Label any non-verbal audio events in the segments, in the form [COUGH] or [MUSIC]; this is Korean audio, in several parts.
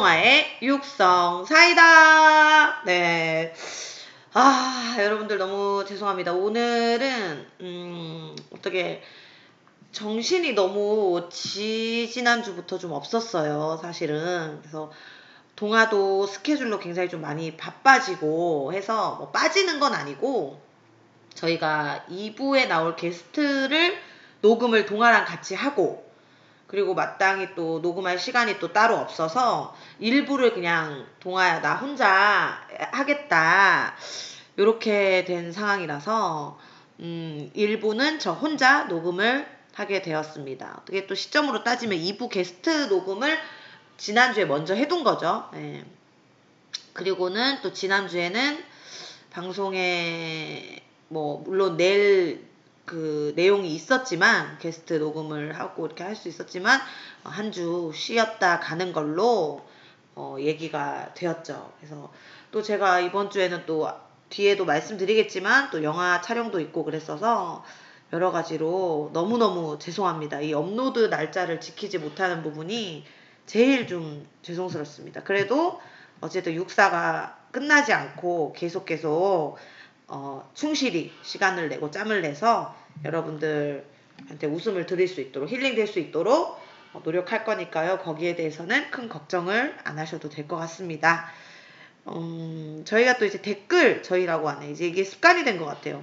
김용아의 육성 사이다. 네. 아, 여러분들 너무 죄송합니다. 오늘은, 음, 어떻게, 정신이 너무 지, 지난주부터 좀 없었어요, 사실은. 그래서, 동화도 스케줄로 굉장히 좀 많이 바빠지고 해서, 뭐 빠지는 건 아니고, 저희가 2부에 나올 게스트를 녹음을 동화랑 같이 하고, 그리고 마땅히 또 녹음할 시간이 또 따로 없어서 일부를 그냥 동아야 나 혼자 하겠다 이렇게 된 상황이라서 음, 일부는 저 혼자 녹음을 하게 되었습니다. 어떻게 또 시점으로 따지면 2부 게스트 녹음을 지난주에 먼저 해둔 거죠. 네. 그리고는 또 지난주에는 방송에 뭐 물론 내일 그 내용이 있었지만 게스트 녹음을 하고 이렇게 할 수 있었지만 한 주 쉬었다 가는 걸로 어, 얘기가 되었죠. 그래서 또 제가 이번 주에는 또 뒤에도 말씀드리겠지만 또 영화 촬영도 있고 그랬어서 여러 가지로 너무너무 죄송합니다. 이 업로드 날짜를 지키지 못하는 부분이 제일 좀 죄송스럽습니다. 그래도 어쨌든 육사가 끝나지 않고 계속 계속 어, 충실히 시간을 내고 짬을 내서 여러분들한테 웃음을 드릴 수 있도록 힐링될 수 있도록 어, 노력할 거니까요. 거기에 대해서는 큰 걱정을 안 하셔도 될 것 같습니다. 음, 저희가 또 이제 댓글 저희라고 하네. 이제 이게 습관이 된 것 같아요.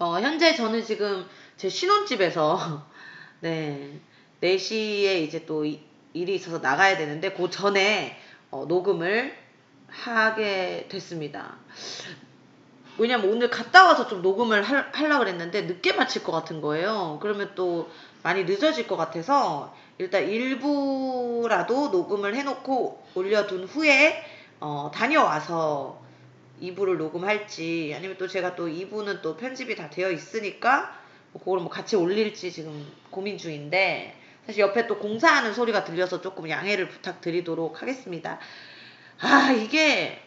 어, 현재 저는 지금 제 신혼집에서 [LAUGHS] 네 4시에 이제 또 일이 있어서 나가야 되는데 그 전에 어, 녹음을 하게 됐습니다. 왜냐면 오늘 갔다 와서 좀 녹음을 할, 하려고 그랬는데 늦게 마칠 것 같은 거예요. 그러면 또 많이 늦어질 것 같아서 일단 일부라도 녹음을 해놓고 올려둔 후에 어, 다녀와서 2부를 녹음할지 아니면 또 제가 또 2부는 또 편집이 다 되어 있으니까 뭐 그걸 뭐 같이 올릴지 지금 고민 중인데 사실 옆에 또 공사하는 소리가 들려서 조금 양해를 부탁드리도록 하겠습니다. 아 이게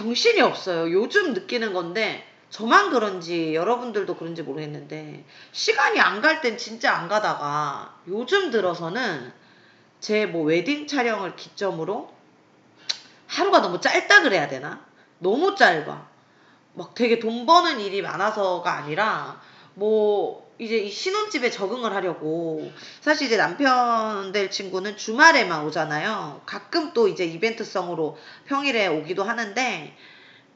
정신이 없어요. 요즘 느끼는 건데 저만 그런지 여러분들도 그런지 모르겠는데 시간이 안 갈 땐 진짜 안 가다가 요즘 들어서는 제 뭐 웨딩 촬영을 기점으로 하루가 너무 짧다 그래야 되나? 너무 짧아. 막 되게 돈 버는 일이 많아서가 아니라 뭐 이제 이 신혼집에 적응을 하려고 사실 이제 남편 될 친구는 주말에만 오잖아요. 가끔 또 이제 이벤트성으로 평일에 오기도 하는데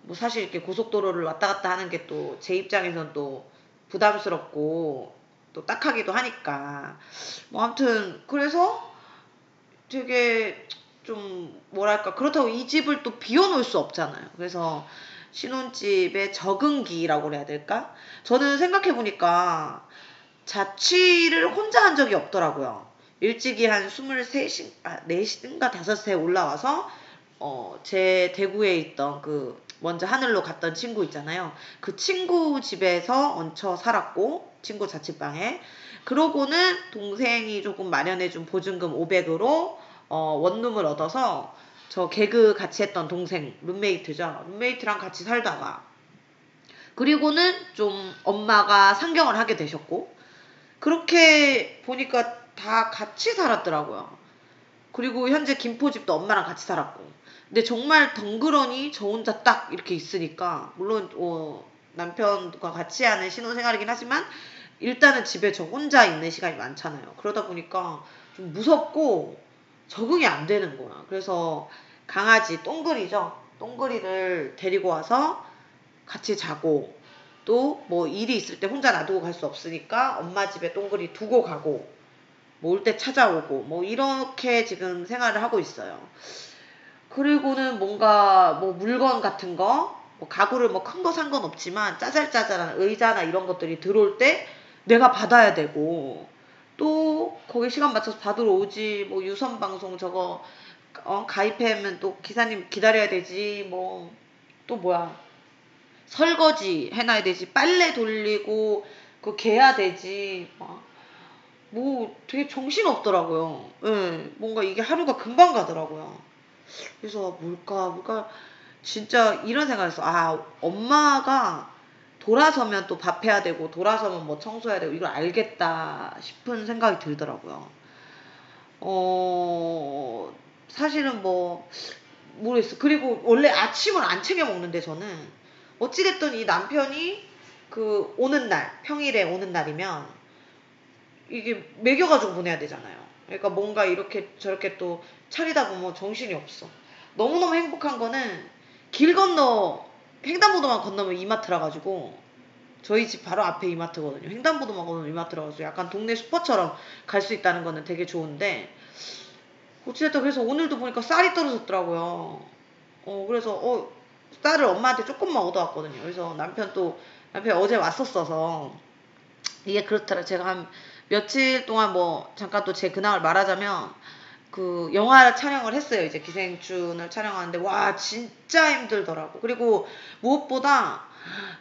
뭐 사실 이렇게 고속도로를 왔다 갔다 하는 게 또 제 입장에선 또 부담스럽고 또 딱하기도 하니까 뭐 아무튼 그래서 되게 좀 뭐랄까 그렇다고 이 집을 또 비워놓을 수 없잖아요. 그래서 신혼집의 적응기라고 해야 될까? 저는 생각해보니까 자취를 혼자 한 적이 없더라고요. 일찍이 한 23시, 아, 4시인가 5시에 올라와서, 어, 제 대구에 있던 그, 먼저 하늘로 갔던 친구 있잖아요. 그 친구 집에서 얹혀 살았고, 친구 자취방에. 그러고는 동생이 조금 마련해준 보증금 500으로, 어, 원룸을 얻어서, 저 개그 같이 했던 동생, 룸메이트죠. 룸메이트랑 같이 살다가, 그리고는 좀 엄마가 상경을 하게 되셨고, 그렇게 보니까 다 같이 살았더라고요. 그리고 현재 김포집도 엄마랑 같이 살았고. 근데 정말 덩그러니 저 혼자 딱 이렇게 있으니까, 물론, 어, 남편과 같이 하는 신혼생활이긴 하지만, 일단은 집에 저 혼자 있는 시간이 많잖아요. 그러다 보니까 좀 무섭고 적응이 안 되는 거야. 그래서 강아지 똥그리죠. 똥그리를 데리고 와서 같이 자고 또 뭐 일이 있을 때 혼자 놔두고 갈 수 없으니까 엄마 집에 똥그리 두고 가고 뭐 올 때 찾아오고 뭐 이렇게 지금 생활을 하고 있어요. 그리고는 뭔가 뭐 물건 같은 거, 뭐 가구를 뭐 큰 거 산 건 없지만 짜잘짜잘한 의자나 이런 것들이 들어올 때 내가 받아야 되고 또 거기 시간 맞춰서 받으러 오지 뭐 유선 방송 저거 어 가입하면 또 기사님 기다려야 되지 뭐 또 뭐야 설거지 해놔야 되지 빨래 돌리고 그 개야 되지 뭐 되게 정신 없더라고요. 예, 뭔가 이게 하루가 금방 가더라고요. 그래서 뭘까 뭘까 진짜 이런 생각했어. 아 엄마가 돌아서면 또 밥해야 되고 돌아서면 뭐 청소해야 되고 이걸 알겠다 싶은 생각이 들더라고요. 어 사실은 뭐 모르겠어. 그리고 원래 아침을 안 챙겨 먹는데 저는 어찌됐든 이 남편이 그 오는 날 평일에 오는 날이면 이게 먹여가지고 보내야 되잖아요. 그러니까 뭔가 이렇게 저렇게 또 차리다 보면 정신이 없어. 너무너무 행복한 거는 길 건너 횡단보도만 건너면 이마트라 가지고 저희 집 바로 앞에 이마트거든요. 횡단보도만 건너면 이마트라 가지고 약간 동네 슈퍼처럼 갈 수 있다는 거는 되게 좋은데 어찌됐든 그래서 오늘도 보니까 쌀이 떨어졌더라고요. 어 그래서 어 쌀을 엄마한테 조금만 얻어왔거든요. 그래서 남편 또 남편 어제 왔었어서 이게 그렇더라. 제가 한 며칠 동안 뭐 잠깐 또 제 근황을 말하자면 그 영화 촬영을 했어요. 이제 기생충을 촬영하는데 와 진짜 힘들더라고. 그리고 무엇보다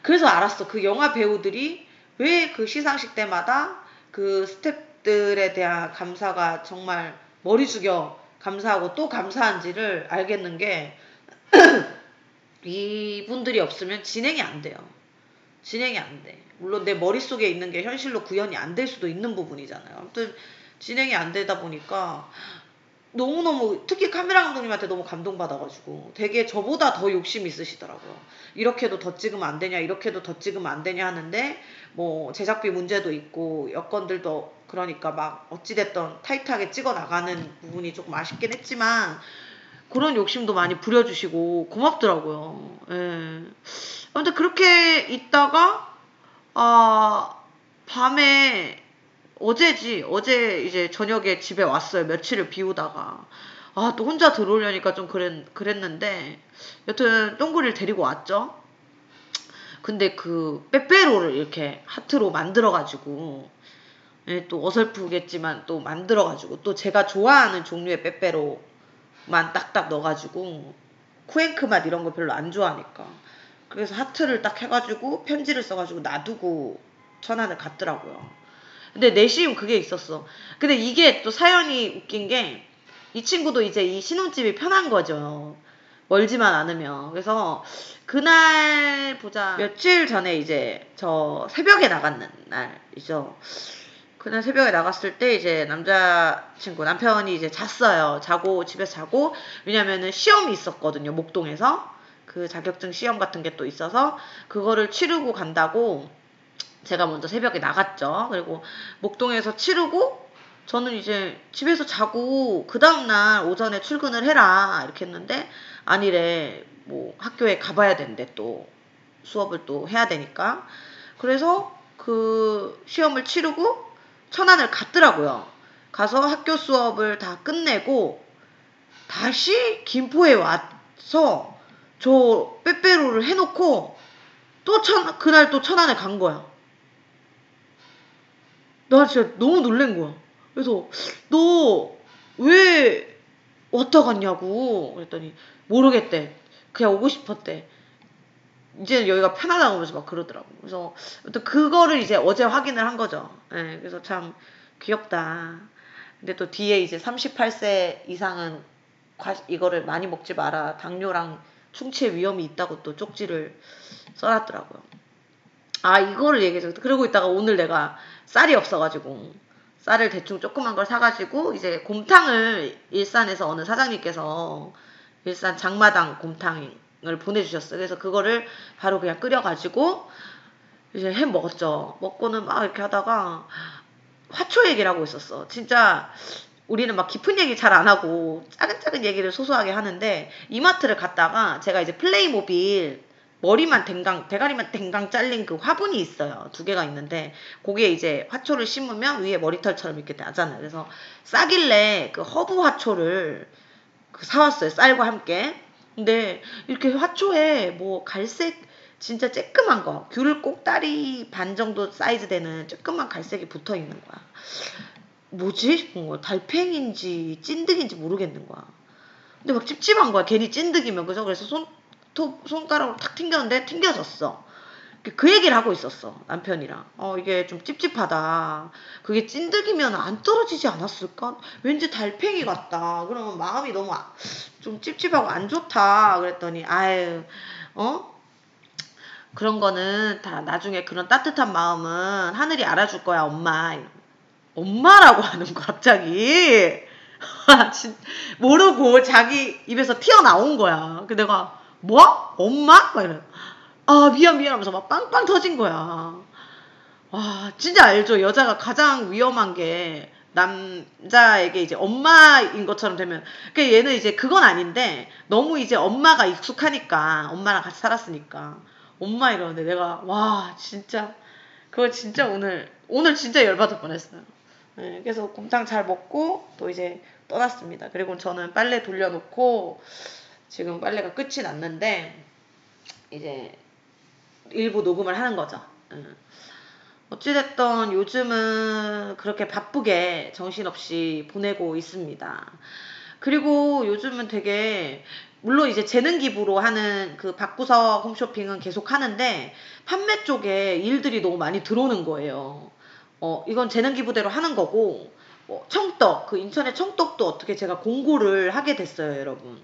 그래서 알았어. 그 영화 배우들이 왜 그 시상식 때마다 그 스탭들에 대한 감사가 정말 머리 숙여 감사하고 또 감사한지를 알겠는 게 [CLEARS THROAT] 이분들이 없으면 진행이 안 돼요. 진행이 안 돼. 물론 내 머릿속에 있는 게 현실로 구현이 안 될 수도 있는 부분이잖아요. 아무튼 진행이 안 되다 보니까 너무너무 특히 카메라 감독님한테 너무 감동받아가지고 되게 저보다 더 욕심 있으시더라고요. 이렇게도 더 찍으면 안 되냐, 이렇게도 더 찍으면 안 되냐 하는데 뭐 제작비 문제도 있고 여건들도 그러니까 막 어찌됐던 타이트하게 찍어 나가는 부분이 조금 아쉽긴 했지만 그런 욕심도 많이 부려주시고 고맙더라고요. 예. 아무튼 그렇게 있다가 아 밤에 어제지 어제 이제 저녁에 집에 왔어요 며칠을 비우다가 아 또 혼자 들어오려니까 좀 그랬, 그랬는데 여튼 똥구리를 데리고 왔죠 근데 그 빼빼로를 이렇게 하트로 만들어 가지고 예, 또 어설프겠지만 또 만들어 가지고 또 제가 좋아하는 종류의 빼빼로 만 딱딱 넣어 가지고 쿠앤크 맛 이런 거 별로 안 좋아하니까 그래서 하트를 딱 해가지고 편지를 써가지고 놔두고 천안을 갔더라고요. 근데 내심 그게 있었어. 근데 이게 또 사연이 웃긴 게 이 친구도 이제 이 신혼집이 편한 거죠. 멀지만 않으면. 그래서 그날 보자. 며칠 전에 이제 저 새벽에 나갔는 날이죠. 그날 새벽에 나갔을 때 이제 남자친구 남편이 이제 잤어요. 자고 집에서 자고 왜냐면은 시험이 있었거든요. 목동에서 그 자격증 시험 같은 게 또 있어서 그거를 치르고 간다고 제가 먼저 새벽에 나갔죠. 그리고 목동에서 치르고 저는 이제 집에서 자고 그 다음날 오전에 출근을 해라 이렇게 했는데 아니래 뭐 학교에 가봐야 된대 또 수업을 또 해야 되니까 그래서 그 시험을 치르고 천안을 갔더라고요. 가서 학교 수업을 다 끝내고 다시 김포에 와서 저 빼빼로를 해놓고 또 천, 그날 또 천안에 간 거야. 나 진짜 너무 놀란 거야. 그래서 너 왜 왔다 갔냐고 그랬더니 모르겠대. 그냥 오고 싶었대. 이제는 여기가 편하다고 하면서 막 그러더라고. 그래서 또 그거를 이제 어제 확인을 한 거죠. 네, 그래서 참 귀엽다. 근데 또 뒤에 이제 38세 이상은 과, 이거를 많이 먹지 마라. 당뇨랑 충치의 위험이 있다고 또 쪽지를 써놨더라고요. 아 이거를 얘기해서 그러고 있다가 오늘 내가 쌀이 없어가지고 쌀을 대충 조그만 걸 사가지고 이제 곰탕을 일산에서 어느 사장님께서 일산 장마당 곰탕 을 보내주셨어요. 그래서 그거를 바로 그냥 끓여가지고 이제 햄 먹었죠. 먹고는 막 이렇게 하다가 화초 얘기를 하고 있었어. 진짜 우리는 막 깊은 얘기 잘 안 하고 작은 작은 얘기를 소소하게 하는데 이마트를 갔다가 제가 이제 플레이모빌 머리만 댕강, 대가리만 댕강 잘린 그 화분이 있어요. 두 개가 있는데, 거기에 이제 화초를 심으면 위에 머리털처럼 이렇게 나잖아요. 그래서 싸길래 그 허브 화초를 그 사왔어요. 쌀과 함께. 근데 이렇게 화초에 뭐 갈색, 진짜 쬐끄만 거, 귤을 꼭다리 반 정도 사이즈 되는 쬐끄만 갈색이 붙어 있는 거야. 뭐지? 싶은 거야. 달팽인지 찐득인지 모르겠는 거야. 근데 막 찝찝한 거야. 괜히 찐득이면. 그래서 손, 톱, 손가락으로 탁 튕겼는데 튕겨졌어. 그 얘기를 하고 있었어. 남편이랑. 어, 이게 좀 찝찝하다. 그게 찐득이면 안 떨어지지 않았을까? 왠지 달팽이 같다. 그러면 마음이 너무 아, 좀 찝찝하고 안 좋다. 그랬더니, 아유, 어? 그런 거는 다 나중에 그런 따뜻한 마음은 하늘이 알아줄 거야, 엄마. 엄마라고 하는 거, 갑자기. [LAUGHS] 모르고 자기 입에서 튀어나온 거야. 그 내가 뭐? 엄마? 막 이래. 아 미안 미안 하면서 막 빵빵 터진 거야. 와 진짜 알죠. 여자가 가장 위험한 게 남자에게 이제 엄마인 것처럼 되면 그 얘는 이제 그건 아닌데 너무 이제 엄마가 익숙하니까 엄마랑 같이 살았으니까 엄마 이러는데 내가 와 진짜 그거 진짜 오늘 오늘 진짜 열받을 뻔했어요. 네, 그래서 곰탕 잘 먹고 또 이제 떠났습니다. 그리고 저는 빨래 돌려놓고 지금 빨래가 끝이 났는데 이제 일부 녹음을 하는 거죠. 네. 어찌됐던 요즘은 그렇게 바쁘게 정신없이 보내고 있습니다. 그리고 요즘은 되게 물론 이제 재능 기부로 하는 그 박구석 홈쇼핑은 계속 하는데 판매 쪽에 일들이 너무 많이 들어오는 거예요. 어, 이건 재능 기부대로 하는 거고 뭐 청떡 그 인천의 청떡도 어떻게 제가 공고를 하게 됐어요, 여러분.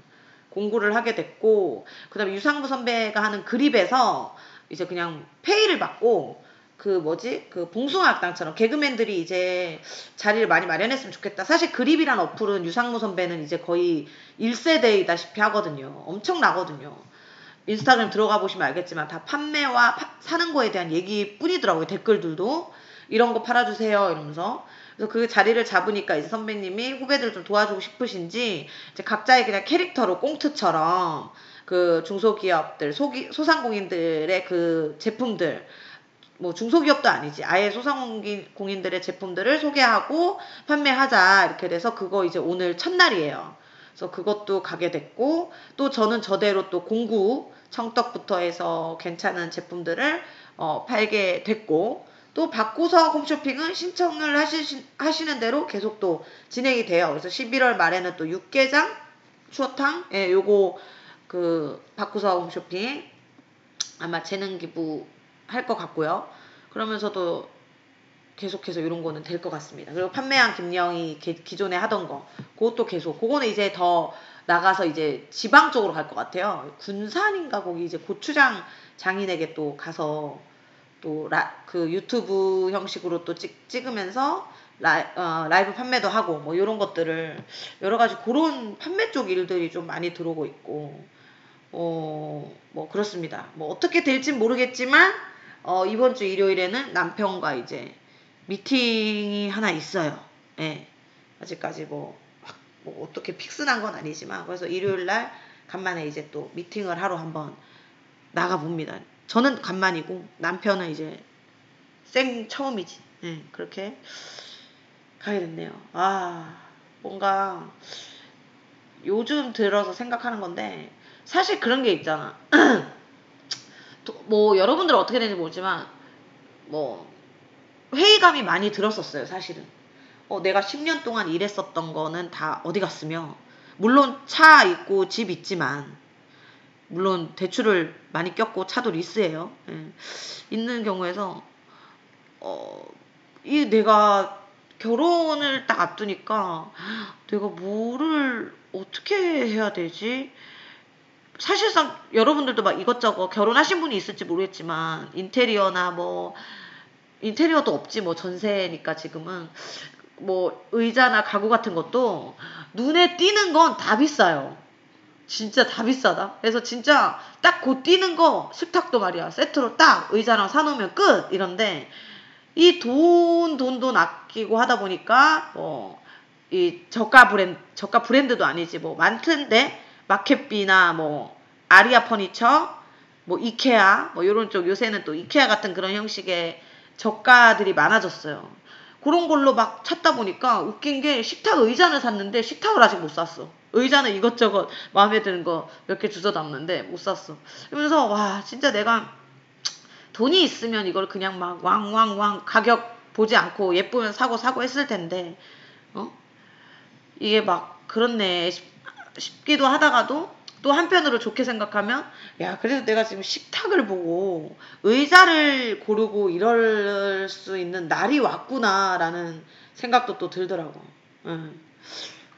공고를 하게 됐고 그다음에 유상무 선배가 하는 그립에서 이제 그냥 페이를 받고 그 뭐지 그 봉숭아학당처럼 개그맨들이 이제 자리를 많이 마련했으면 좋겠다. 사실 그립이란 어플은 유상무 선배는 이제 거의 1세대이다시피 하거든요. 엄청나거든요. 인스타그램 들어가 보시면 알겠지만 다 판매와 파, 사는 거에 대한 얘기뿐이더라고요. 댓글들도 이런 거 팔아주세요 이러면서 그래서 그 자리를 잡으니까 이제 선배님이 후배들 좀 도와주고 싶으신지 이제 각자의 그냥 캐릭터로 꽁트처럼 그 중소기업들 소기, 소상공인들의 그 제품들 뭐 중소기업도 아니지. 아예 소상공인들의 제품들을 소개하고 판매하자. 이렇게 돼서 그거 이제 오늘 첫날이에요. 그래서 그것도 가게 됐고, 또 저는 저대로 또 공구, 청떡부터 해서 괜찮은 제품들을 어, 팔게 됐고, 또 바꾸서 홈쇼핑은 신청을 하시, 하시는 대로 계속 또 진행이 돼요. 그래서 11월 말에는 또 육개장, 추어탕, 예, 요거 그 바꾸서 홈쇼핑 아마 재능 기부 할 것 같고요. 그러면서도 계속해서 이런 거는 될 것 같습니다. 그리고 판매한 김영이 기존에 하던 거, 그것도 계속, 그거는 이제 더 나가서 이제 지방 쪽으로 갈 것 같아요. 군산인가 거기 이제 고추장 장인에게 또 가서 또 그 유튜브 형식으로 또 찍, 찍으면서 라이, 어, 라이브 판매도 하고 뭐 이런 것들을 여러 가지 그런 판매 쪽 일들이 좀 많이 들어오고 있고 어, 뭐 그렇습니다. 뭐 어떻게 될진 모르겠지만 어, 이번 주 일요일에는 남편과 이제 미팅이 하나 있어요. 예. 아직까지 뭐, 뭐 어떻게 픽스난 건 아니지만 그래서 일요일 날 간만에 이제 또 미팅을 하러 한번 나가 봅니다. 저는 간만이고 남편은 이제 생 처음이지. 예. 그렇게 가게 됐네요. 아, 뭔가 요즘 들어서 생각하는 건데 사실 그런 게 있잖아. [CLEARS THROAT] 뭐 여러분들 어떻게 되는지 모르지만 뭐 회의감이 많이 들었었어요 사실은. 어, 내가 10년 동안 일했었던 거는 다 어디 갔으며? 물론 차 있고 집 있지만. 물론 대출을 많이 꼈고 차도 리스예요. 예. 있는 경우에서 어, 이 내가 결혼을 딱 앞두니까 내가 뭐를 어떻게 해야 되지 사실상 여러분들도 막 이것저것 결혼하신 분이 있을지 모르겠지만 인테리어나 뭐 인테리어도 없지 뭐 전세니까 지금은 뭐 의자나 가구 같은 것도 눈에 띄는 건 다 비싸요. 진짜 다 비싸다. 그래서 진짜 딱 곧 띄는 거 식탁도 말이야 세트로 딱 의자랑 사놓으면 끝 이런데 이 돈 돈 돈 아끼고 하다 보니까 뭐 이 저가 브랜드 저가 브랜드도 아니지 뭐 많던데 마켓비나 뭐 아리아 퍼니처, 뭐 이케아, 뭐 이런 쪽 요새는 또 이케아 같은 그런 형식의 저가들이 많아졌어요. 그런 걸로 막 찾다 보니까 웃긴 게 식탁 의자는 샀는데 식탁을 아직 못 샀어. 의자는 이것저것 마음에 드는 거 몇 개 주워 담는데 못 샀어. 그러면서 와 진짜 내가 돈이 있으면 이걸 그냥 막 왕왕왕 가격 보지 않고 예쁘면 사고 사고 했을 텐데 어 이게 막 그렇네 싶기도 하다가도 또 한편으로 좋게 생각하면 야 그래도 내가 지금 식탁을 보고 의자를 고르고 이럴 수 있는 날이 왔구나라는 생각도 또 들더라고. 응.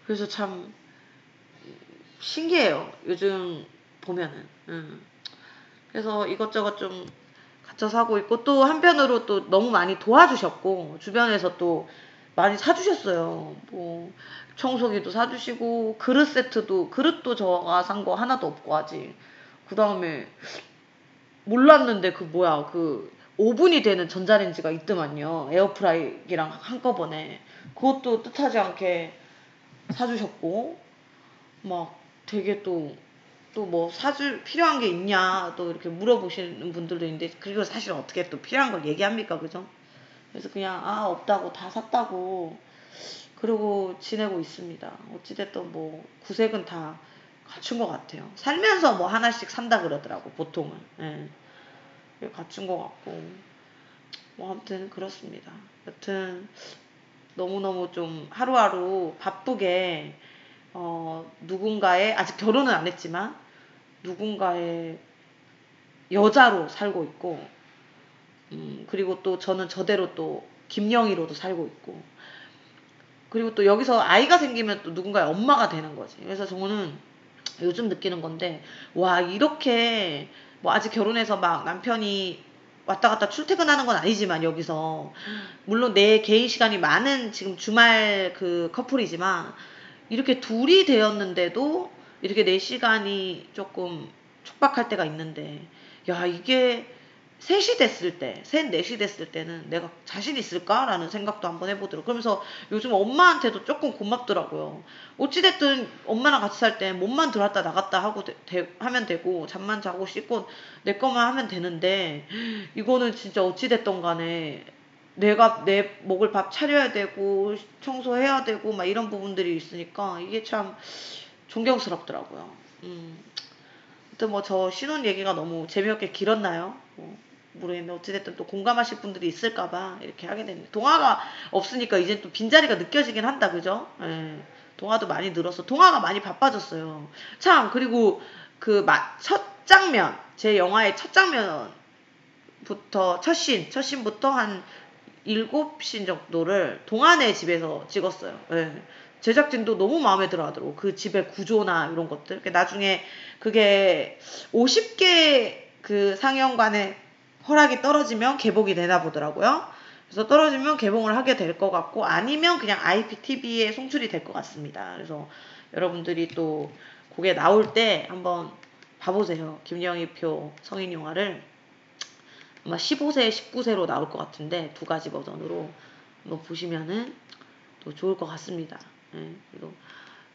그래서 참 신기해요. 요즘 보면은. 응. 그래서 이것저것 좀 갖춰 사고 있고 또 한편으로 또 너무 많이 도와주셨고 주변에서 또 많이 사주셨어요. 뭐 청소기도 사주시고 그릇 세트도 그릇도 저가 산 거 하나도 없고 아직 그 다음에 몰랐는데 그 뭐야 그 오븐이 되는 전자레인지가 있더만요. 에어프라이기랑 한꺼번에 그것도 뜻하지 않게 사주셨고 막 되게 또 또 뭐 사줄 필요한 게 있냐 또 이렇게 물어보시는 분들도 있는데 그리고 사실 어떻게 또 필요한 걸 얘기합니까 그죠? 그래서 그냥 아 없다고 다 샀다고 그러고 지내고 있습니다. 어찌됐든 뭐 구색은 다 갖춘 것 같아요. 살면서 뭐 하나씩 산다 그러더라고 보통은. 예. 갖춘 것 같고 뭐 아무튼 그렇습니다. 여튼 너무너무 좀 하루하루 바쁘게 어 누군가의 아직 결혼은 안 했지만 누군가의 여자로 살고 있고 음 그리고 또 저는 저대로 또 김영희로도 살고 있고 그리고 또 여기서 아이가 생기면 또 누군가의 엄마가 되는 거지. 그래서 저는 요즘 느끼는 건데 와 이렇게 뭐 아직 결혼해서 막 남편이 왔다 갔다 출퇴근하는 건 아니지만 여기서 물론 내 개인 시간이 많은 지금 주말 그 커플이지만 이렇게 둘이 되었는데도 이렇게 내 시간이 조금 촉박할 때가 있는데 야 이게 셋이 됐을 때, 셋, 넷이 됐을 때는 내가 자신 있을까라는 생각도 한번 해보도록. 그러면서 요즘 엄마한테도 조금 고맙더라고요. 어찌됐든 엄마랑 같이 살 때 몸만 들어왔다 나갔다 하고 되, 되, 하면 되고, 잠만 자고 씻고 내 것만 하면 되는데, 이거는 진짜 어찌됐던 간에 내가 내 먹을 밥 차려야 되고, 청소해야 되고, 막 이런 부분들이 있으니까 이게 참 존경스럽더라고요. 음. 뭐저 신혼 얘기가 너무 재미없게 길었나요? 뭐. 모르겠는데 어찌됐든 또 공감하실 분들이 있을까봐 이렇게 하게 됩니다. 동화가 없으니까 이제 또 빈자리가 느껴지긴 한다, 그죠? 예. 동화도 많이 늘어서 동화가 많이 바빠졌어요. 참 그리고 그 첫 장면 제 영화의 첫 장면부터 첫 신, 첫 신부터 한 일곱 신 정도를 동안의 집에서 찍었어요. 예. 제작진도 너무 마음에 들어 하더라고. 그 집의 구조나 이런 것들. 나중에 그게 50개 그 상영관에 허락이 떨어지면 개봉이 되나 보더라고요. 그래서 떨어지면 개봉을 하게 될 것 같고 아니면 그냥 IPTV에 송출이 될 것 같습니다. 그래서 여러분들이 또 그게 나올 때 한번 봐보세요. 김영희표 성인 영화를 아마 15세, 19세로 나올 것 같은데 두 가지 버전으로 한번 보시면은 또 좋을 것 같습니다. 네, 그리고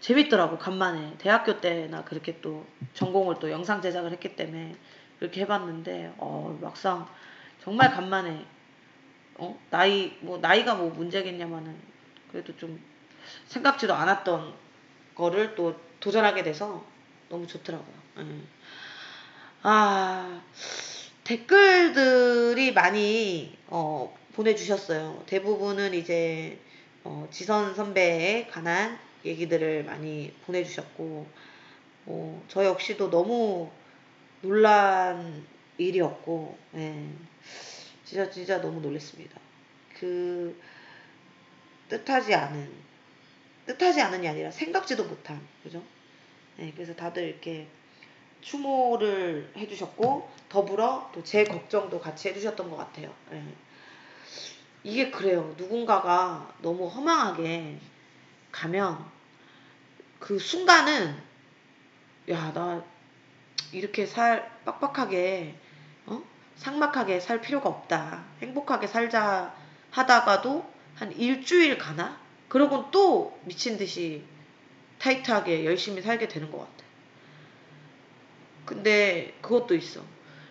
재밌더라고 간만에 대학교 때나 그렇게 또 전공을 또 영상 제작을 했기 때문에 그렇게 해봤는데 어 막상 정말 간만에 어 나이 뭐 나이가 뭐 문제겠냐마는 그래도 좀 생각지도 않았던 거를 또 도전하게 돼서 너무 좋더라고요. 음. 아 댓글들이 많이 어, 보내주셨어요. 대부분은 이제 어, 지선 선배에 관한 얘기들을 많이 보내주셨고 뭐, 저 역시도 너무 놀란 일이었고, 예. 진짜, 진짜 너무 놀랐습니다. 그, 뜻하지 않은, 뜻하지 않은이 아니라 생각지도 못한, 그죠? 예, 그래서 다들 이렇게 추모를 해주셨고, 더불어 또 제 걱정도 같이 해주셨던 것 같아요. 예. 이게 그래요. 누군가가 너무 허망하게 가면 그 순간은 야, 나 이렇게 살 빡빡하게 어? 상막하게 살 필요가 없다. 행복하게 살자 하다가도 한 일주일 가나? 그러곤 또 미친 듯이 타이트하게 열심히 살게 되는 것 같아. 근데 그것도 있어.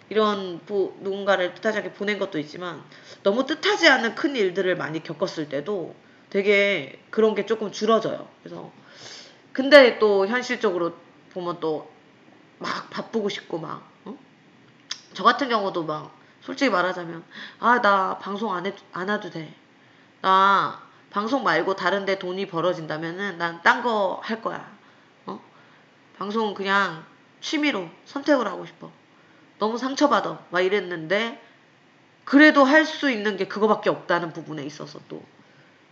이런 보, 누군가를 뜻하지 않게 보낸 것도 있지만 너무 뜻하지 않은 큰 일들을 많이 겪었을 때도 되게 그런 게 조금 줄어져요. 그래서 근데 또 현실적으로 보면 또 막 바쁘고 싶고 막, 어? 저 같은 경우도 막, 솔직히 말하자면, 아, 나 방송 안 해, 안 해도 돼. 나 방송 말고 다른 데 돈이 벌어진다면은 난 딴 거 할 거야. 어? 방송 그냥 취미로 선택을 하고 싶어. 너무 상처받아. 막 이랬는데, 그래도 할 수 있는 게 그거밖에 없다는 부분에 있어서 또,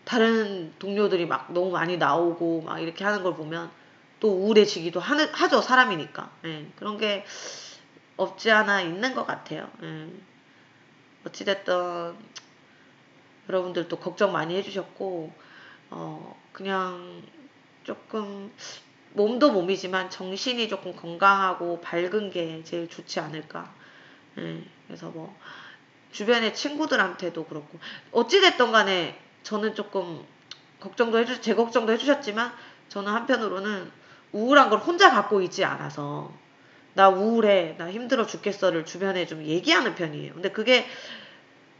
다른 동료들이 막 너무 많이 나오고 막 이렇게 하는 걸 보면, 또 우울해지기도 하죠 사람이니까 예, 그런 게 없지 않아 있는 것 같아요 예. 어찌됐든 여러분들도 걱정 많이 해주셨고 어, 그냥 조금 몸도 몸이지만 정신이 조금 건강하고 밝은 게 제일 좋지 않을까. 예, 그래서 뭐 주변의 친구들한테도 그렇고 어찌됐던 간에 저는 조금 걱정도 해주 제 걱정도 해주셨지만 저는 한편으로는 우울한 걸 혼자 갖고 있지 않아서 나 우울해 나 힘들어 죽겠어를 주변에 좀 얘기하는 편이에요. 근데 그게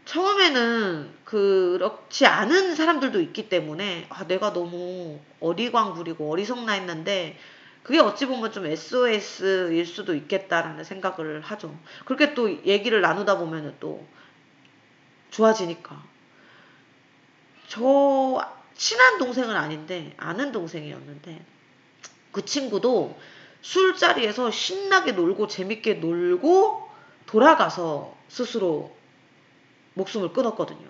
처음에는 그렇지 않은 사람들도 있기 때문에 아 내가 너무 어리광부리고 어리석나 했는데 그게 어찌 보면 좀 SOS일 수도 있겠다라는 생각을 하죠. 그렇게 또 얘기를 나누다 보면은 또 좋아지니까. 저 친한 동생은 아닌데 아는 동생이었는데 그 친구도 술자리에서 신나게 놀고 재밌게 놀고 돌아가서 스스로 목숨을 끊었거든요.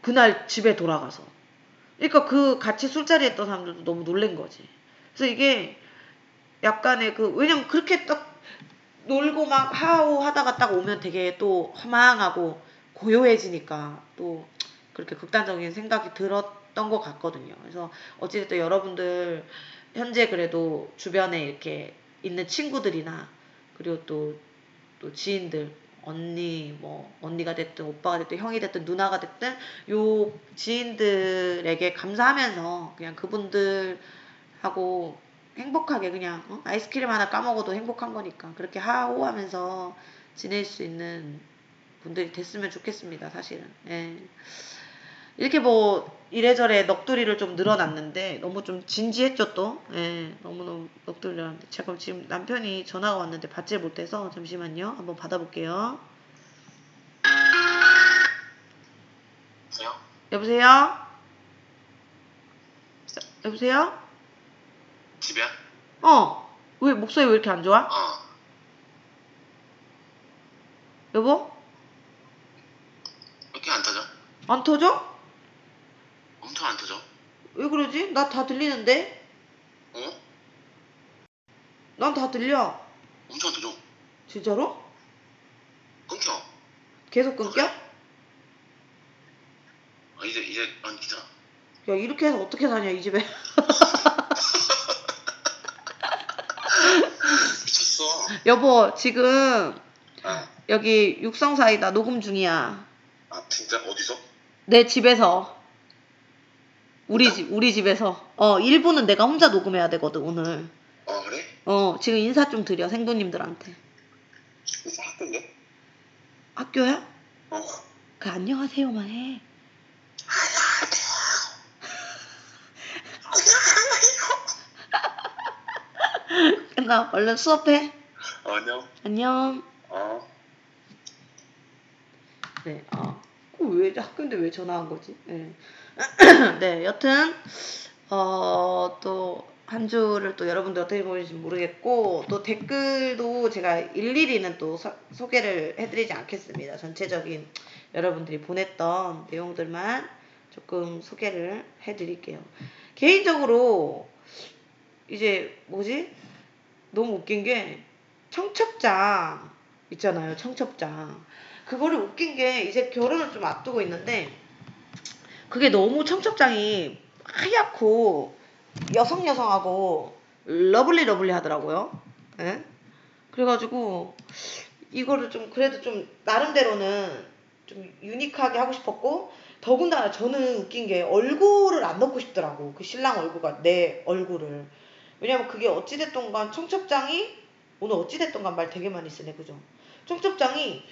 그날 집에 돌아가서. 그러니까 그 같이 술자리에 있던 사람들도 너무 놀란 거지. 그래서 이게 약간의 그, 왜냐면 그렇게 딱 놀고 막 하오 하다가 딱 오면 되게 또 허망하고 고요해지니까 또 그렇게 극단적인 생각이 들었던 것 같거든요. 그래서 어찌됐든 여러분들 현재 그래도 주변에 이렇게 있는 친구들이나 그리고 또, 또 지인들 언니 뭐 언니가 됐든 오빠가 됐든 형이 됐든 누나가 됐든 요 지인들에게 감사하면서 그냥 그분들하고 행복하게 그냥 어? 아이스크림 하나 까먹어도 행복한 거니까 그렇게 하호하면서 지낼 수 있는 분들이 됐으면 좋겠습니다 사실은 예. 이렇게 뭐 이래저래 넋두리를 좀 늘어났는데 너무 좀 진지했죠 또 예, 너무너무 넋두리 늘어났는데 제가 지금 남편이 전화가 왔는데 받질 못해서 잠시만요 한번 받아볼게요 여보세요? 여보세요? 여보세요? 집이야? 어, 왜 목소리 왜 이렇게 안 좋아? 어. 여보? 왜 이렇게 안 터져? 안 터져? 엄청 안 터져. 왜 그러지? 나 다 들리는데? 어? 난 다 들려. 엄청 안 터져. 진짜로? 끊겨. 계속 끊겨? 아, 이제, 이제 안 괜찮아. 야, 이렇게 해서 어떻게 사냐, 이 집에. [LAUGHS] 미쳤어. 여보, 지금 아, 여기 육성사이다 녹음 중이야. 아, 진짜? 어디서? 내 집에서. 우리 집, 우리 집에서. 어, 일부는 내가 혼자 녹음해야 되거든, 오늘. 아, 그래? 어, 지금 인사 좀 드려, 생도님들한테. 이제 학교인데? 학교야? 어. 그 안녕하세요만 해. 끝나, 얼른 수업해. 어, 안녕. 안녕. 어. 네, 아, 그왜 학교인데 왜 전화한 거지? 네. [CLEARS THROAT] 네, 여튼 어, 또 한 주를 또 여러분들 어떻게 보는지 모르겠고 또 댓글도 제가 일일이는 또 서, 소개를 해드리지 않겠습니다. 전체적인 여러분들이 보냈던 내용들만 조금 소개를 해드릴게요. 개인적으로 이제 뭐지? 너무 웃긴 게 청첩장 있잖아요. 청첩장. 그거를 웃긴 게 이제 결혼을 좀 앞두고 있는데 그게 너무 청첩장이 하얗고 여성 여성하고 lovely lovely 하더라고요. 예? 그래가지고 이거를 좀 그래도 좀 나름대로는 좀 유니크하게 하고 싶었고 더군다나 저는 웃긴 게 얼굴을 안 넣고 싶더라고 그 신랑 얼굴과 내 얼굴을 왜냐면 그게 어찌됐던 간 청첩장이 오늘 어찌됐던 간 말 되게 많이 쓰네 그죠 청첩장이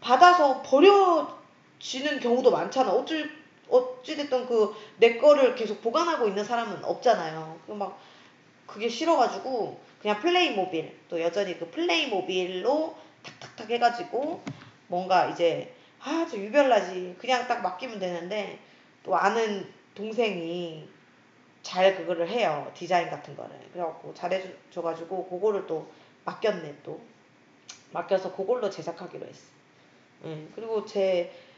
받아서 버려지는 경우도 많잖아. 어찌, 어찌됐든 그, 내 거를 계속 보관하고 있는 사람은 없잖아요. 그 막, 그게 싫어가지고, 그냥 플레이모빌, 또 여전히 그 플레이모빌로 탁탁탁 해가지고, 뭔가 이제, 아, 저 유별나지. 그냥 딱 맡기면 되는데, 또 아는 동생이 잘 그거를 해요. 디자인 같은 거를. 그래갖고 잘해줘가지고, 그거를 또 맡겼네, 또. 맡겨서 그걸로 제작하기로 했어. 예, 그리고 제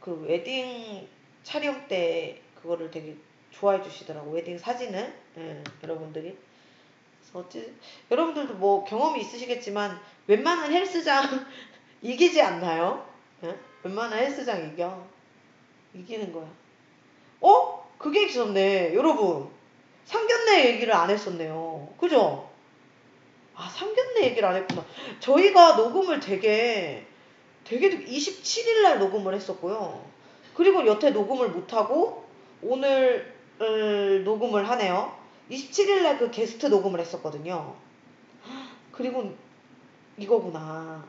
그 웨딩 촬영 때 그거를 되게 좋아해 주시더라고 웨딩 사진을 예, 여러분들이 어찌 여러분들도 뭐 경험이 있으시겠지만 웬만한 헬스장 [LAUGHS] 이기지 않나요? 예? 웬만한 헬스장 이겨 이기는 거야 어? 그게 있었네. 여러분. 상견례 얘기를 안 했었네요. 그죠? 아, 상견례 얘기를 안 했구나. 저희가 녹음을 되게, 되게 27일 날 녹음을 했었고요. 그리고 여태 녹음을 못하고, 오늘 녹음을 하네요. 27일 날 그 게스트 녹음을 했었거든요. 그리고 이거구나.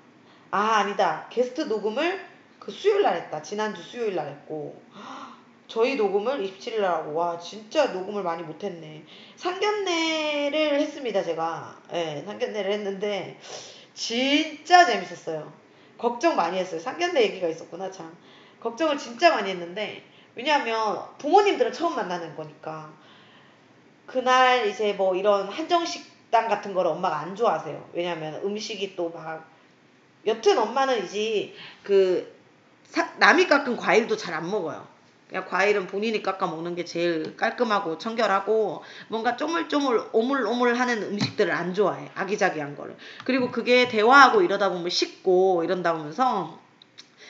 아, 아니다. 게스트 녹음을 그 수요일 날 했다. 지난주 수요일 날 했고. 저희 녹음을 27일 날 하고, 와, 진짜 녹음을 많이 못했네. 상견례를 했습니다, 제가. 예, 네, 상견례를 했는데, 진짜 재밌었어요. 걱정 많이 했어요. 상견례 얘기가 있었구나, 참. 걱정을 진짜 많이 했는데, 왜냐하면 부모님들은 처음 만나는 거니까. 그날 이제 뭐 이런 한정식당 같은 거를 엄마가 안 좋아하세요. 왜냐하면 음식이 또 막, 여튼 엄마는 이제 그 사, 남이 깎은 과일도 잘 안 먹어요. 그냥 과일은 본인이 깎아 먹는 게 제일 깔끔하고 청결하고 뭔가 쪼물쪼물 오물오물하는 음식들을 안 좋아해. 아기자기한 거를. 그리고 그게 대화하고 이러다 보면 식고 이런다 보면서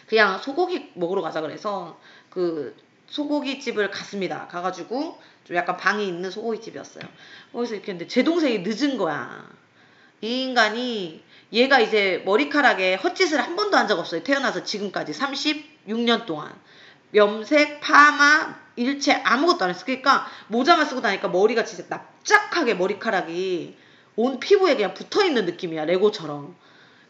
그냥 소고기 먹으러 가자 그래서 그 소고기 집을 갔습니다. 가가지고 좀 약간 방이 있는 소고기 집이었어요. 거기서 이렇게 했는데 제 동생이 늦은 거야. 이 인간이 얘가 이제 머리카락에 헛짓을 한 번도 한 적 없어요. 태어나서 지금까지 36년 동안. 염색, 파마, 일체 아무것도 안 했어. 그러니까 모자만 쓰고 다니까 머리가 진짜 납작하게 머리카락이 온 피부에 그냥 붙어 있는 느낌이야. 레고처럼.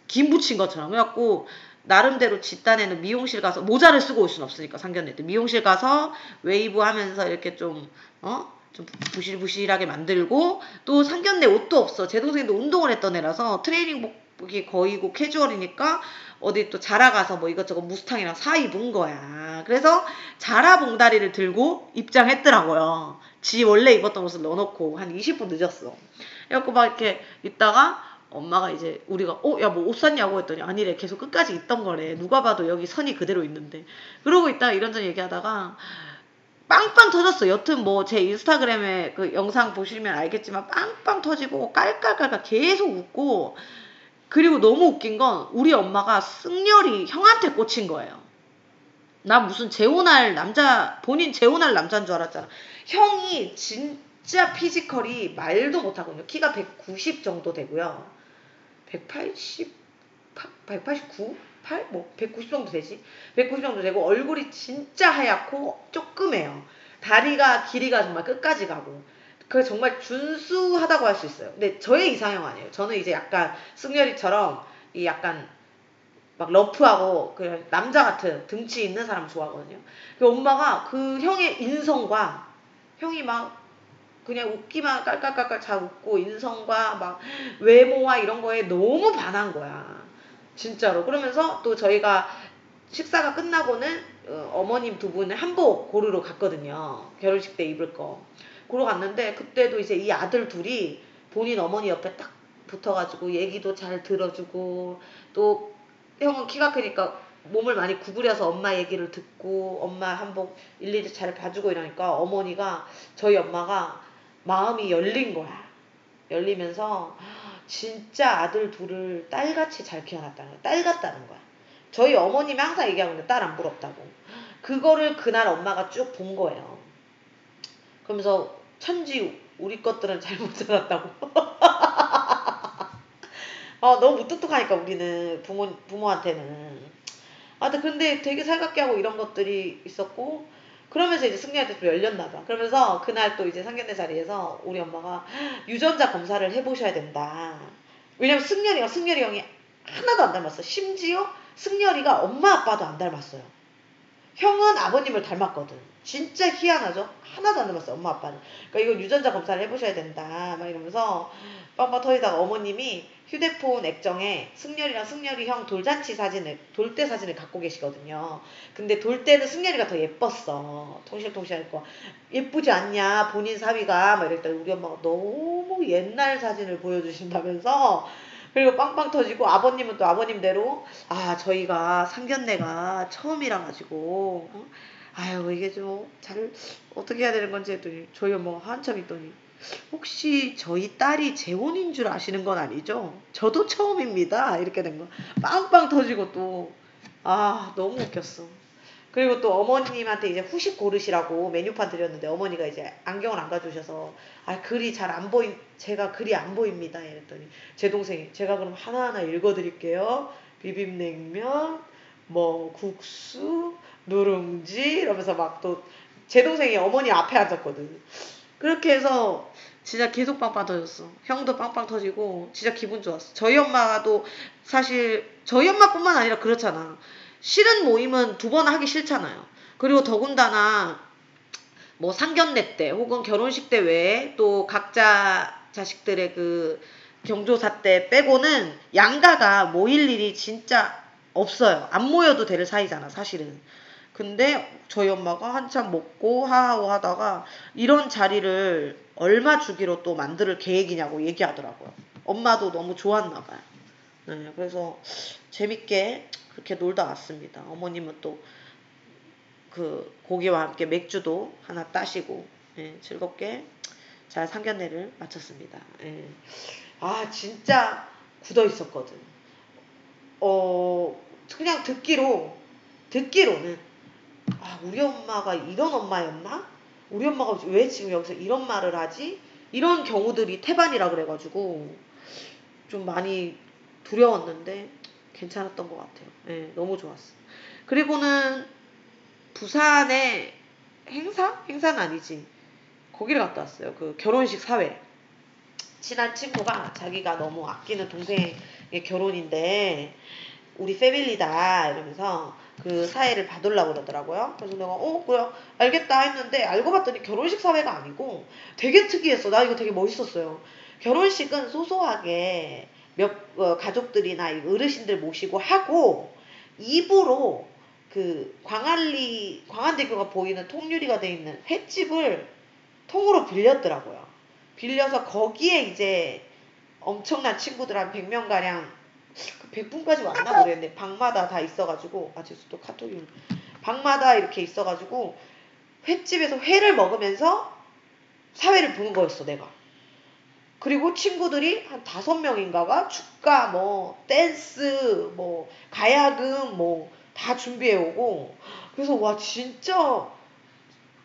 김 붙인 것처럼. 그래갖고 나름대로 지 딴에는 미용실 가서 모자를 쓰고 올 수는 없으니까 상견례 때 미용실 가서 웨이브 하면서 이렇게 좀 어? 좀 부실부실하게 만들고 또 상견례 옷도 없어. 제 동생도 운동을 했던 애라서 트레이닝복이 거의고 캐주얼이니까 어디 또 자라 가서 뭐 이것저것 무스탕이랑 사 입은 거야. 그래서 자라 봉다리를 들고 입장했더라고요. 지 원래 입었던 옷을 넣어놓고 한 20분 늦었어. 그래갖고 막 이렇게 있다가 엄마가 이제 우리가 어 야 뭐 옷 샀냐고 했더니 아니래 계속 끝까지 있던 거래 누가 봐도 여기 선이 그대로 있는데 그러고 있다가 이런저런 얘기하다가 빵빵 터졌어 여튼 뭐 제 인스타그램에 그 영상 보시면 알겠지만 빵빵 터지고 깔깔깔깔 계속 웃고 그리고 너무 웃긴 건 우리 엄마가 승렬이 형한테 꽂힌 거예요. 나 무슨 재혼할 남자, 본인 재혼할 남자인 줄 알았잖아. 형이 진짜 피지컬이 말도 못하거든요. 키가 190 정도 되고요. 180, 189? 8? 뭐, 190 정도 되지? 190 정도 되고, 얼굴이 진짜 하얗고, 조그매요. 다리가, 길이가 정말 끝까지 가고. 그 정말 준수하다고 할 수 있어요. 근데 저의 이상형 아니에요. 저는 이제 약간 승열이처럼 이 약간 막 러프하고 그 남자 같은 등치 있는 사람 좋아하거든요. 그 엄마가 그 형의 인성과 형이 막 그냥 웃기만 깔깔깔깔 잘 웃고 인성과 막 외모와 이런 거에 너무 반한 거야. 진짜로. 그러면서 또 저희가 식사가 끝나고는 어, 어머님 두 분을 한복 고르러 갔거든요. 결혼식 때 입을 거. 보러 갔는데 그때도 이제 이 아들 둘이 본인 어머니 옆에 딱 붙어가지고 얘기도 잘 들어주고 또 형은 키가 크니까 몸을 많이 구부려서 엄마 얘기를 듣고 엄마 한복 일일이 잘 봐주고 이러니까 어머니가 저희 엄마가 마음이 열린 거야. 열리면서 진짜 아들 둘을 딸같이 잘 키워놨다는 거야. 딸 같다는 거야. 저희 어머님이 항상 얘기하는데 딸 안 부럽다고. 그거를 그날 엄마가 쭉 본 거예요. 그러면서 천지 우리 것들은 잘못 자랐다고. [LAUGHS] 아, 너무 무뚝뚝하니까 우리는 부모 부모한테는. 아, 근데 되게 살갑게 하고 이런 것들이 있었고 그러면서 이제 승리한테 좀 열렸나 봐. 그러면서 그날 또 이제 상견례 자리에서 우리 엄마가 유전자 검사를 해보셔야 된다. 왜냐면 승렬이가 승렬이 형이 하나도 안 닮았어. 심지어 승렬이가 엄마 아빠도 안 닮았어요. 형은 아버님을 닮았거든. 진짜 희한하죠? 하나도 안 닮았어, 엄마 아빠는. 그러니까 이거 유전자 검사를 해보셔야 된다. 막 이러면서 빵빵 터지다가 어머님이 휴대폰 액정에 승렬이랑 승렬이 형 돌잔치 사진을, 돌대 사진을 갖고 계시거든요. 근데 돌대는 승렬이가 더 예뻤어. 통실통실할 거. 예쁘지 않냐, 본인 사위가. 막 이랬더니 우리 엄마가 너무 옛날 사진을 보여주신다면서 그리고 빵빵 터지고 아버님은 또 아버님대로 아 저희가 상견례가 처음이라 가지고 어? 아유 이게 좀 잘 어떻게 해야 되는 건지 했더니 저희 엄마가 한참 있더니 혹시 저희 딸이 재혼인 줄 아시는 건 아니죠? 저도 처음입니다. 이렇게 된 거. 빵빵 터지고 또 아 너무 웃겼어. 그리고 또 어머님한테 이제 후식 고르시라고 메뉴판 드렸는데 어머니가 이제 안경을 안 가져오셔서 아 글이 잘 안 보임 제가 글이 안 보입니다 이랬더니 제 동생이 제가 그럼 하나하나 읽어드릴게요 비빔냉면 뭐 국수 누룽지 이러면서 막 또 제 동생이 어머니 앞에 앉았거든 그렇게 해서 진짜 계속 빵빵 터졌어. 형도 빵빵 터지고 진짜 기분 좋았어. 저희 엄마도 사실 저희 엄마뿐만 아니라 그렇잖아. 싫은 모임은 두 번 하기 싫잖아요. 그리고 더군다나 뭐 상견례 때 혹은 결혼식 때 외에 또 각자 자식들의 그 경조사 때 빼고는 양가가 모일 일이 진짜 없어요. 안 모여도 될 사이잖아, 사실은. 근데 저희 엄마가 한참 먹고 하하고 하다가 이런 자리를 얼마 주기로 또 만들 계획이냐고 얘기하더라고요. 엄마도 너무 좋았나 봐요. 네, 그래서 재밌게 그렇게 놀다 왔습니다. 어머님은 또 그 고기와 함께 맥주도 하나 따시고 예, 즐겁게 잘 상견례를 마쳤습니다. 예. 아 진짜 굳어 있었거든. 어 그냥 듣기로 듣기로는 아 우리 엄마가 이런 엄마였나? 우리 엄마가 왜 지금 여기서 이런 말을 하지? 이런 경우들이 태반이라 그래가지고 좀 많이 두려웠는데 괜찮았던 것 같아요. 네, 너무 좋았어. 그리고는 부산에 행사? 행사는 아니지. 거기를 갔다 왔어요. 그 결혼식 사회. 친한 친구가 자기가 너무 아끼는 동생의 결혼인데 우리 패밀리다 이러면서 그 사회를 받으려고 그러더라고요. 그래서 내가 어 그래 알겠다 했는데 알고 봤더니 결혼식 사회가 아니고 되게 특이했어. 나 이거 되게 멋있었어요. 결혼식은 소소하게 몇 어, 가족들이나 어르신들 모시고 하고 입으로 그 광안리 광안대교가 보이는 통유리가 돼 있는 횟집을 통으로 빌렸더라고요. 빌려서 거기에 이제 엄청난 친구들 한 100명 가량 그 100분까지 왔나 모르겠는데 방마다 다 있어가지고 아 죄송 또 카톡이 방마다 이렇게 있어가지고 횟집에서 회를 먹으면서 사회를 보는 거였어 내가. 그리고 친구들이 한 다섯 명인가가 축가, 뭐, 댄스, 뭐, 가야금, 뭐, 다 준비해 오고. 그래서, 와, 진짜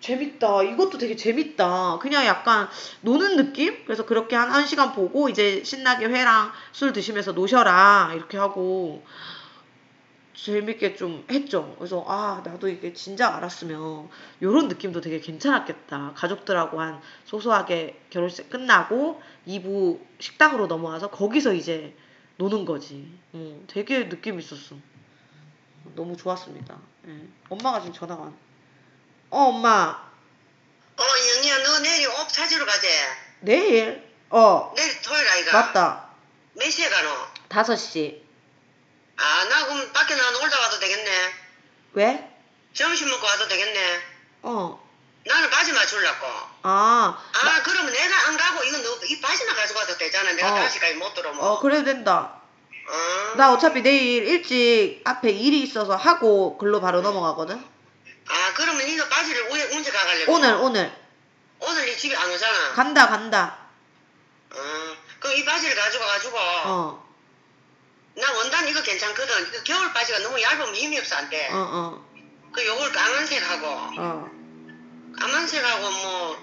재밌다. 이것도 되게 재밌다. 그냥 약간 노는 느낌? 그래서 그렇게 한 1시간 보고 이제 신나게 회랑 술 드시면서 노셔라. 이렇게 하고 재밌게 좀 했죠. 그래서 아 나도 이게 진작 알았으면 이런 느낌도 되게 괜찮았겠다. 가족들하고 한 소소하게 결혼식 끝나고 2부 식당으로 넘어와서 거기서 이제 노는 거지. 음, 되게 느낌 있었어. 너무 좋았습니다. 예. 엄마가 지금 전화가 왔. 어 엄마. 어 영희야 너 내일 옷 찾으러 가재. 내일? 어. 내일 토요일 아이가. 맞다. 몇 시에 가노? 5시. 아, 나 그럼 밖에 나 놀다 와도 되겠네. 왜? 점심 먹고 와도 되겠네. 어. 나는 바지 맞추려고. 아. 아, 나, 그러면 내가 안 가고 이거 너 이 바지만 가져가도 되잖아. 내가 어. 다시까지 못 들어오면. 어, 그래도 된다. 어. 나 어차피 내일 일찍 앞에 일이 있어서 하고 글로 바로 넘어가거든. 아, 그러면 이거 바지를 왜 언제 가가려고? 오늘, 오늘. 오늘 이 집에 안 오잖아. 간다, 간다. 어. 그럼 이 바지를 가져가가지고. 어, 나 원단 이거 괜찮거든. 이거 겨울 바지가 너무 얇으면 힘이 없어 안 돼. 어, 어, 그 요걸 까만색하고. 어, 까만색하고 뭐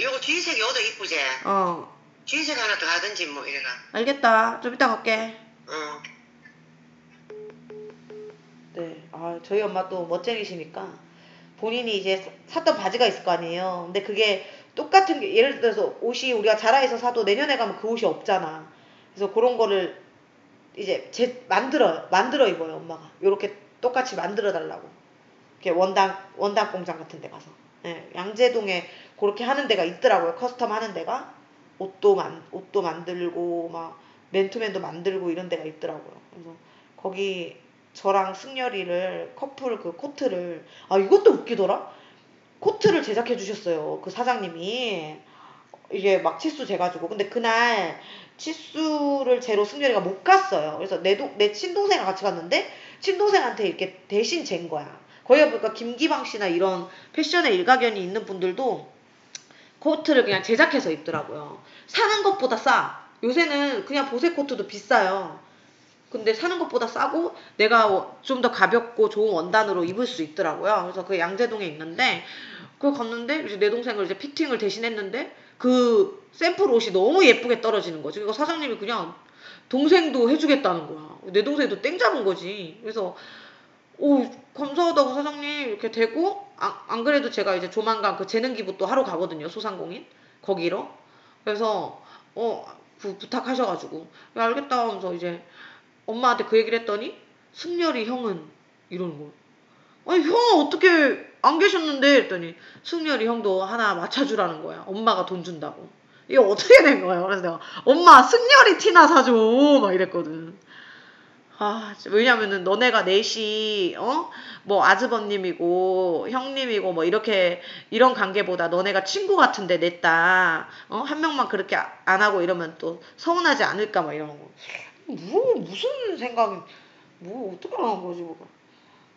요거 뒤색 요도 이쁘지? 어. 뒤색 하나 더 하든지 뭐 이래가 알겠다. 좀 이따 갈게. 어. 네. 아, 저희 엄마 또 멋쟁이시니까 본인이 이제 샀던 바지가 있을 거 아니에요. 근데 그게 똑같은 게 예를 들어서 옷이 우리가 자라에서 사도 내년에 가면 그 옷이 없잖아. 그래서 그런 거를 이제 제 만들어요. 만들어 입어요, 엄마가. 요렇게 똑같이 만들어 달라고. 이렇게 원단 원단 공장 같은 데 가서. 예, 양재동에 그렇게 하는 데가 있더라고요. custom 하는 데가 옷도 만 옷도 만들고 막 맨투맨도 만들고 이런 데가 있더라고요. 그래서 거기 저랑 승열이를 커플 그 코트를 아 이것도 웃기더라. 코트를 제작해 주셨어요. 그 사장님이 이게 막 치수 재가지고 근데 그날 치수를 재러 승열이가 못 갔어요. 그래서 내, 동, 내 친동생이랑 같이 갔는데 친동생한테 이렇게 대신 잰 거야. 거기 보니까 김기방 씨나 이런 패션에 일가견이 있는 분들도 코트를 그냥 제작해서 입더라고요. 사는 것보다 싸. 요새는 그냥 보세 코트도 비싸요. 근데 사는 것보다 싸고 내가 좀 더 가볍고 좋은 원단으로 입을 수 있더라고요. 그래서 그 양재동에 있는데 그걸 갔는데 이제 내 동생을 이제 피팅을 대신 했는데 그 샘플 옷이 너무 예쁘게 떨어지는 거지. 이거 사장님이 그냥 동생도 해주겠다는 거야. 내 동생도 땡 잡은 거지. 그래서 오 감사하다고 사장님 이렇게 되고 안, 안 그래도 제가 이제 조만간 그 재능 기부 또 하러 가거든요 소상공인 거기로 그래서 어 부, 부탁하셔가지고 야, 알겠다 하면서 이제 엄마한테 그 얘기를 했더니 승열이 형은 이러는 거예요. 아니 형은 어떻게 안 계셨는데 했더니 승열이 형도 하나 맞춰주라는 거야. 엄마가 돈 준다고. 이게 어떻게 된 거예요? 그래서 내가 엄마 승열이 티나 사줘 막 이랬거든. 아, 왜냐면은 너네가 넷이 어? 뭐 아즈버님이고 형님이고 뭐 이렇게 이런 관계보다 너네가 친구 같은데 냈다. 어? 한 명만 그렇게 안 하고 이러면 또 서운하지 않을까 막 이런 거. 뭐 무슨 생각이 뭐 어떻게 하는 거지 뭐.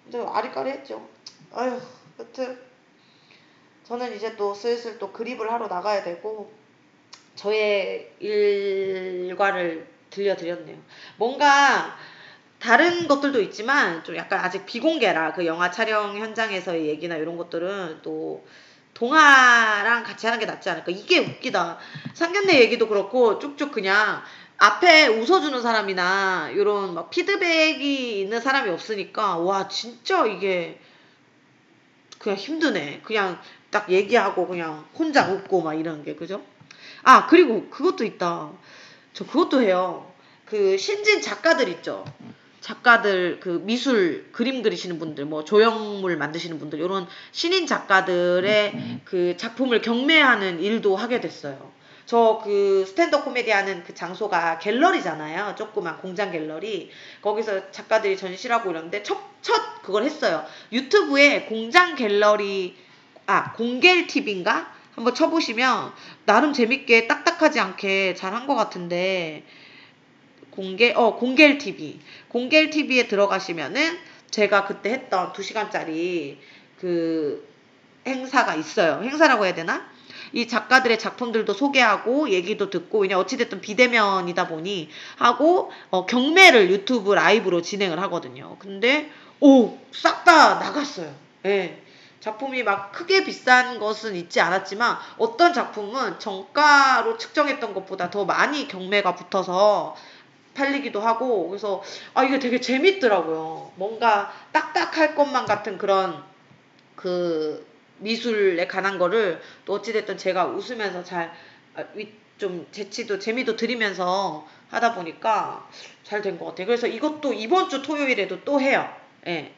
근데 아리까리 했죠. 아휴, 여튼 저는 이제 또 슬슬 또 그립을 하러 나가야 되고 저의 일과를 들려드렸네요. 뭔가 다른 것들도 있지만 좀 약간 아직 비공개라 그 영화 촬영 현장에서의 얘기나 이런 것들은 또 동화랑 같이 하는 게 낫지 않을까. 이게 웃기다. 상견례 얘기도 그렇고 쭉쭉 그냥 앞에 웃어주는 사람이나 이런 막 피드백이 있는 사람이 없으니까 와 진짜 이게 그냥 힘드네. 그냥 딱 얘기하고 그냥 혼자 웃고 막 이런 게 그죠? 아 그리고 그것도 있다. 저 그것도 해요. 그 신진 작가들 있죠. 작가들 그 미술 그림 그리시는 분들 뭐 조형물 만드시는 분들 이런 신인 작가들의 그 작품을 경매하는 일도 하게 됐어요. 저 그 스탠더 코미디 하는 그 장소가 갤러리잖아요. 조그만 공장 갤러리. 거기서 작가들이 전시라고 이러는데 첫, 첫 그걸 했어요. 유튜브에 공장 갤러리, 아, 공겔 TV인가? 한번 쳐보시면 나름 재밌게 딱딱하지 않게 잘 한 것 같은데 공개, 어, 공겔 TV. 공겔 TV에 들어가시면은 제가 그때 했던 2시간짜리 그 행사가 있어요. 행사라고 해야 되나? 이 작가들의 작품들도 소개하고 얘기도 듣고 그냥 어찌됐든 비대면이다 보니 하고 어, 경매를 유튜브 라이브로 진행을 하거든요. 근데 오 싹 다 나갔어요. 예. 작품이 막 크게 비싼 것은 있지 않았지만 어떤 작품은 정가로 측정했던 것보다 더 많이 경매가 붙어서 팔리기도 하고 그래서 아 이게 되게 재밌더라고요. 뭔가 딱딱할 것만 같은 그런 그 미술에 관한 거를 또 어찌됐든 제가 웃으면서 잘좀 아, 재치도 재미도 들이면서 하다 보니까 잘 된 것 같아요. 그래서 이것도 이번 주 토요일에도 또 해요. 예.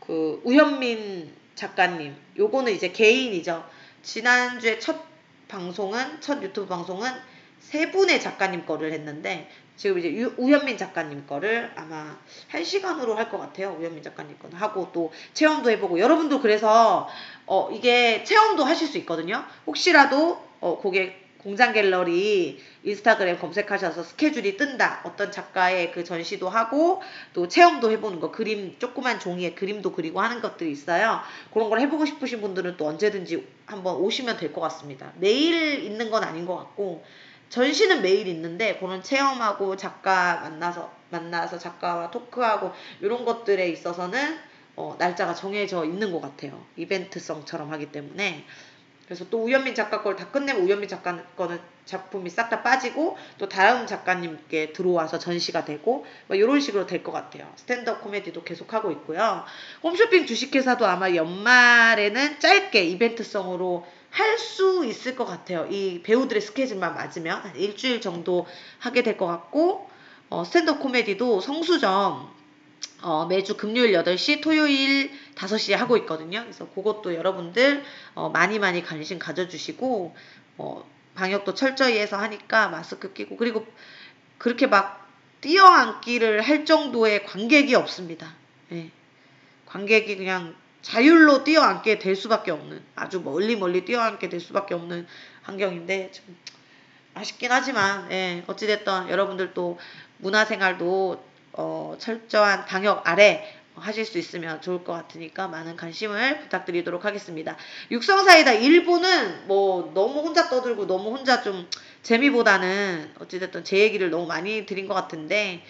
그 우현민 작가님. 요거는 이제 개인이죠. 지난주에 첫 방송은 첫 유튜브 방송은 세 분의 작가님 거를 했는데 지금 이제 유, 우현민 작가님 거를 아마 한 시간으로 할 것 같아요. 우현민 작가님 거는 하고 또 체험도 해보고 여러분도 그래서 어 이게 체험도 하실 수 있거든요. 혹시라도 어 고객 공장 갤러리 인스타그램 검색하셔서 스케줄이 뜬다. 어떤 작가의 그 전시도 하고 또 체험도 해보는 거 그림 조그만 종이에 그림도 그리고 하는 것들이 있어요. 그런 걸 해보고 싶으신 분들은 또 언제든지 한번 오시면 될 것 같습니다. 매일 있는 건 아닌 것 같고 전시는 매일 있는데 그런 체험하고 작가 만나서 만나서 작가와 토크하고 이런 것들에 있어서는 어, 날짜가 정해져 있는 것 같아요. 이벤트성처럼 하기 때문에 그래서 또 우현민 작가 걸 다 끝내면 우현민 작가 거는 작품이 싹 다 빠지고 또 다음 작가님께 들어와서 전시가 되고 뭐 이런 식으로 될 것 같아요. 스탠드업 코미디도 계속 하고 있고요. 홈쇼핑 주식회사도 아마 연말에는 짧게 이벤트성으로 할 수 있을 것 같아요. 이 배우들의 스케줄만 맞으면 한 일주일 정도 하게 될 것 같고 어, 스탠드업 코미디도 성수점 어, 매주 금요일 8시, 토요일 5시에 하고 있거든요. 그래서 그것도 여러분들 어, 많이 많이 관심 가져주시고 어, 방역도 철저히 해서 하니까 마스크 끼고 그리고 그렇게 막 뛰어앉기를 할 정도의 관객이 없습니다. 네. 관객이 그냥 자율로 뛰어앉게 될 수밖에 없는 아주 멀리 멀리 뛰어앉게 될 수밖에 없는 환경인데 좀 아쉽긴 하지만 예, 어찌됐든 여러분들도 문화생활도 어, 철저한 방역 아래 하실 수 있으면 좋을 것 같으니까 많은 관심을 부탁드리도록 하겠습니다. 육성사이다 일부는 뭐 너무 혼자 떠들고 너무 혼자 좀 재미보다는 어찌됐든 제 얘기를 너무 많이 드린 것 같은데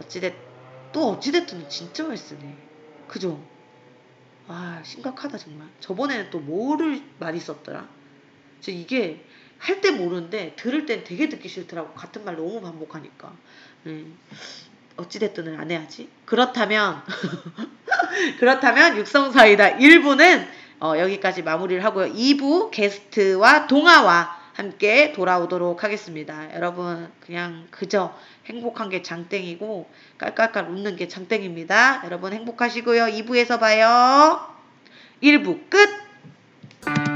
어찌됐 또 어찌됐든 진짜 말 쓰네. 그죠? 아 심각하다 정말. 저번에는 또 뭐를 많이 썼더라. 저 이게 할 때 모르는데 들을 땐 되게 듣기 싫더라고. 같은 말 너무 반복하니까. 네. 어찌됐든을 안 해야지. 그렇다면 [LAUGHS] 그렇다면 육성사이다 1부는 어, 여기까지 마무리를 하고요. 2부 게스트와 동아와 함께 돌아오도록 하겠습니다. 여러분 그냥 그저 행복한 게 장땡이고 깔깔깔 웃는 게 장땡입니다. 여러분 행복하시고요. 2부에서 봐요. 1부 끝!